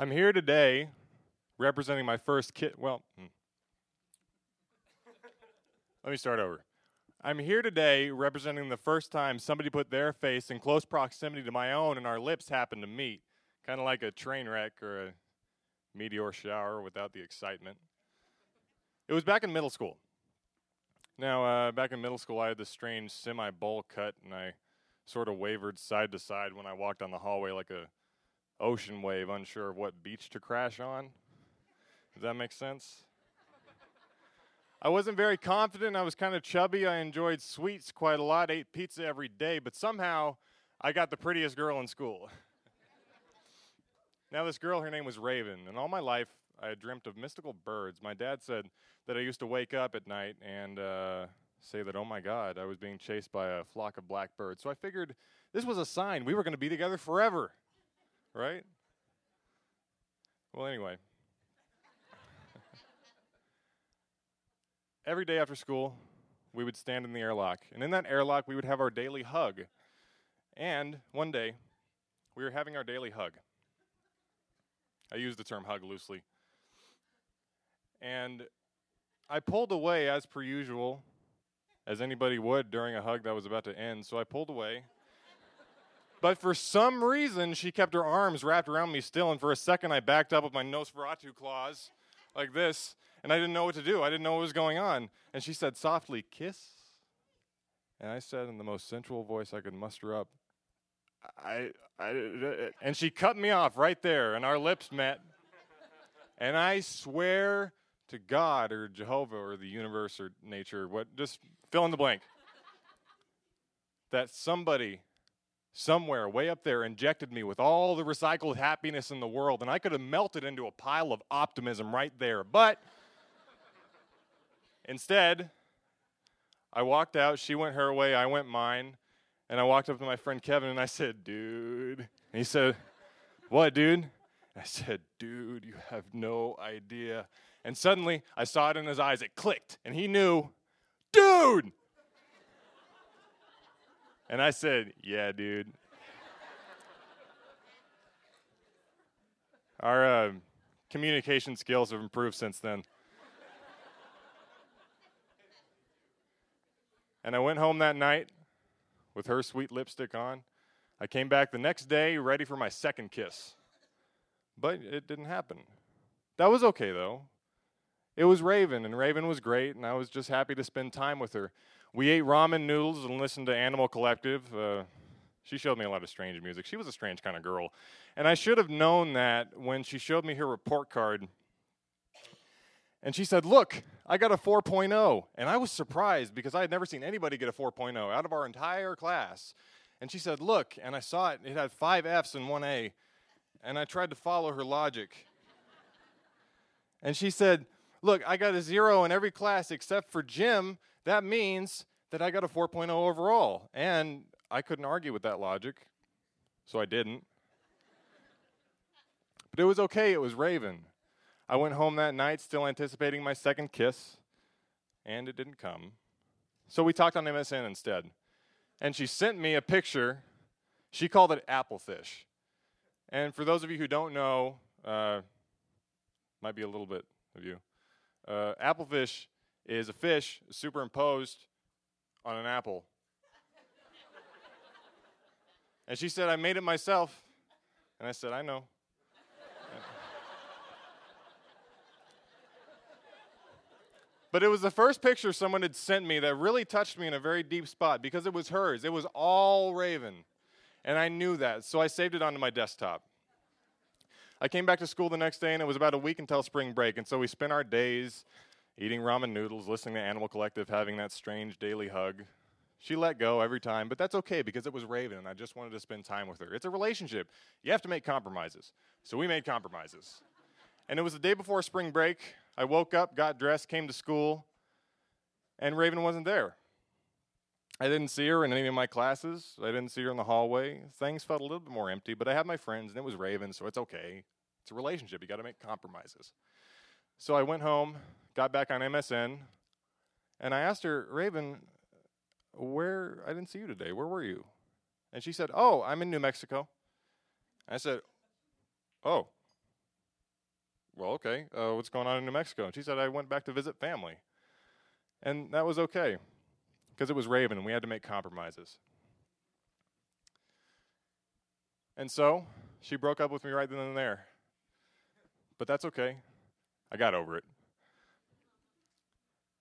I'm here today representing my first kid. Well, hmm. let me start over. I'm here today representing the first time somebody put their face in close proximity to my own and our lips happened to meet. Kind of like a train wreck or a meteor shower without the excitement. It was back in middle school. Now, uh, back in middle school, I had this strange semi bowl cut, and I sort of wavered side to side when I walked down the hallway like a ocean wave, unsure of what beach to crash on. Does that make sense? I wasn't very confident. I was kind of chubby. I enjoyed sweets quite a lot, ate pizza every day, but somehow I got the prettiest girl in school. now, this girl, her name was Raven, and all my life I had dreamt of mystical birds. My dad said that I used to wake up at night and uh, say that, oh my God, I was being chased by a flock of blackbirds. So I figured this was a sign we were going to be together forever, right? Well, anyway. Every day after school, we would stand in the airlock. And in that airlock, we would have our daily hug. And one day, we were having our daily hug. I use the term hug loosely. And I pulled away as per usual, as anybody would during a hug that was about to end. So I pulled away. But for some reason, she kept her arms wrapped around me still. And for a second, I backed up with my Nosferatu claws like this. And I didn't know what to do. I didn't know what was going on. And she said softly, Kiss. And I said in the most sensual voice I could muster up, I, I, uh, and she cut me off right there, and our lips met. And I swear to God or Jehovah or the universe or nature, what just fill in the blank. that somebody somewhere way up there injected me with all the recycled happiness in the world and I could have melted into a pile of optimism right there. But instead, I walked out, she went her way, I went mine, and I walked up to my friend Kevin and I said, "Dude." And he said, "What, dude?" I said, "Dude, you have no idea." And suddenly I saw it in his eyes. It clicked. And he knew, dude. And I said, yeah, dude. Our uh, communication skills have improved since then. And I went home that night with her sweet lipstick on. I came back the next day ready for my second kiss. But it didn't happen. That was okay, though. It was Raven, and Raven was great, and I was just happy to spend time with her. We ate ramen noodles and listened to Animal Collective. Uh, she showed me a lot of strange music. She was a strange kind of girl. And I should have known that when she showed me her report card. And she said, Look, I got a 4.0. And I was surprised because I had never seen anybody get a 4.0 out of our entire class. And she said, Look, and I saw it, it had five F's and one A. And I tried to follow her logic. And she said, look, I got a zero in every class except for gym. That means that I got a 4.0 overall. And I couldn't argue with that logic, so I didn't. But it was okay, it was Raven. I went home that night still anticipating my second kiss, and it didn't come. So we talked on MSN instead. And she sent me a picture. She called it applefish. And for those of you who don't know, uh, might be a little bit of you, uh, applefish is a fish superimposed on an apple. and she said, I made it myself. And I said, I know. But it was the first picture someone had sent me that really touched me in a very deep spot because it was hers. It was all Raven. And I knew that. So I saved it onto my desktop. I came back to school the next day, and it was about a week until spring break. And so we spent our days eating ramen noodles, listening to Animal Collective, having that strange daily hug. She let go every time, but that's okay because it was Raven, and I just wanted to spend time with her. It's a relationship. You have to make compromises. So we made compromises. And it was the day before spring break. I woke up, got dressed, came to school, and Raven wasn't there. I didn't see her in any of my classes. I didn't see her in the hallway. Things felt a little bit more empty, but I had my friends, and it was Raven, so it's okay. It's a relationship. You got to make compromises. So I went home, got back on MSN, and I asked her, Raven, where, I didn't see you today. Where were you? And she said, Oh, I'm in New Mexico. I said, Oh, well, okay, uh, what's going on in New Mexico? And she said, I went back to visit family. And that was okay because it was Raven and we had to make compromises. And so she broke up with me right then and there. But that's okay. I got over it.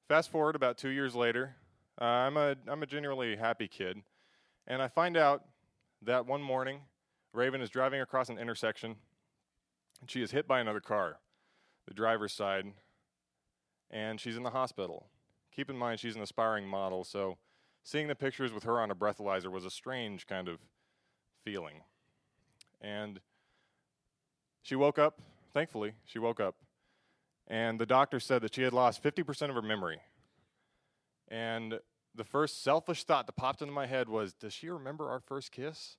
Fast forward about two years later, uh, I'm, a, I'm a genuinely happy kid. And I find out that one morning, Raven is driving across an intersection and she is hit by another car, the driver's side, and she's in the hospital. Keep in mind, she's an aspiring model, so seeing the pictures with her on a breathalyzer was a strange kind of feeling. And she woke up, thankfully, she woke up, and the doctor said that she had lost 50% of her memory. And the first selfish thought that popped into my head was, Does she remember our first kiss?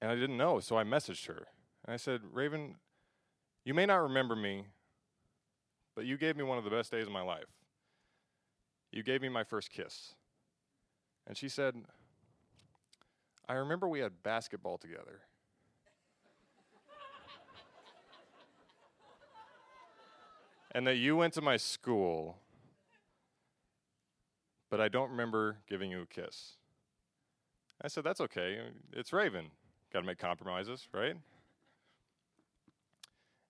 And I didn't know, so I messaged her. And I said, Raven, you may not remember me, but you gave me one of the best days of my life. You gave me my first kiss. And she said, I remember we had basketball together. and that you went to my school, but I don't remember giving you a kiss. I said, That's okay. It's Raven. Got to make compromises, right?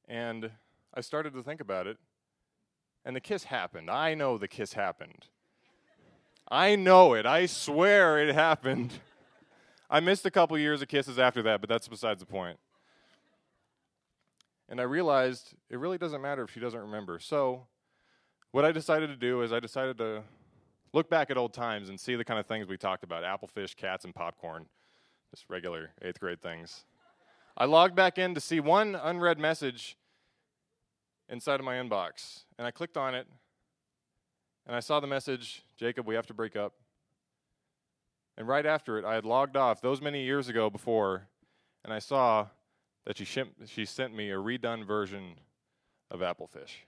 And I started to think about it, and the kiss happened. I know the kiss happened. I know it. I swear it happened. I missed a couple years of kisses after that, but that's besides the point. And I realized it really doesn't matter if she doesn't remember. So, what I decided to do is I decided to look back at old times and see the kind of things we talked about apple fish, cats, and popcorn. Just regular eighth grade things. I logged back in to see one unread message inside of my inbox. And I clicked on it, and I saw the message Jacob, we have to break up. And right after it, I had logged off those many years ago before, and I saw that she, she sent me a redone version of Applefish.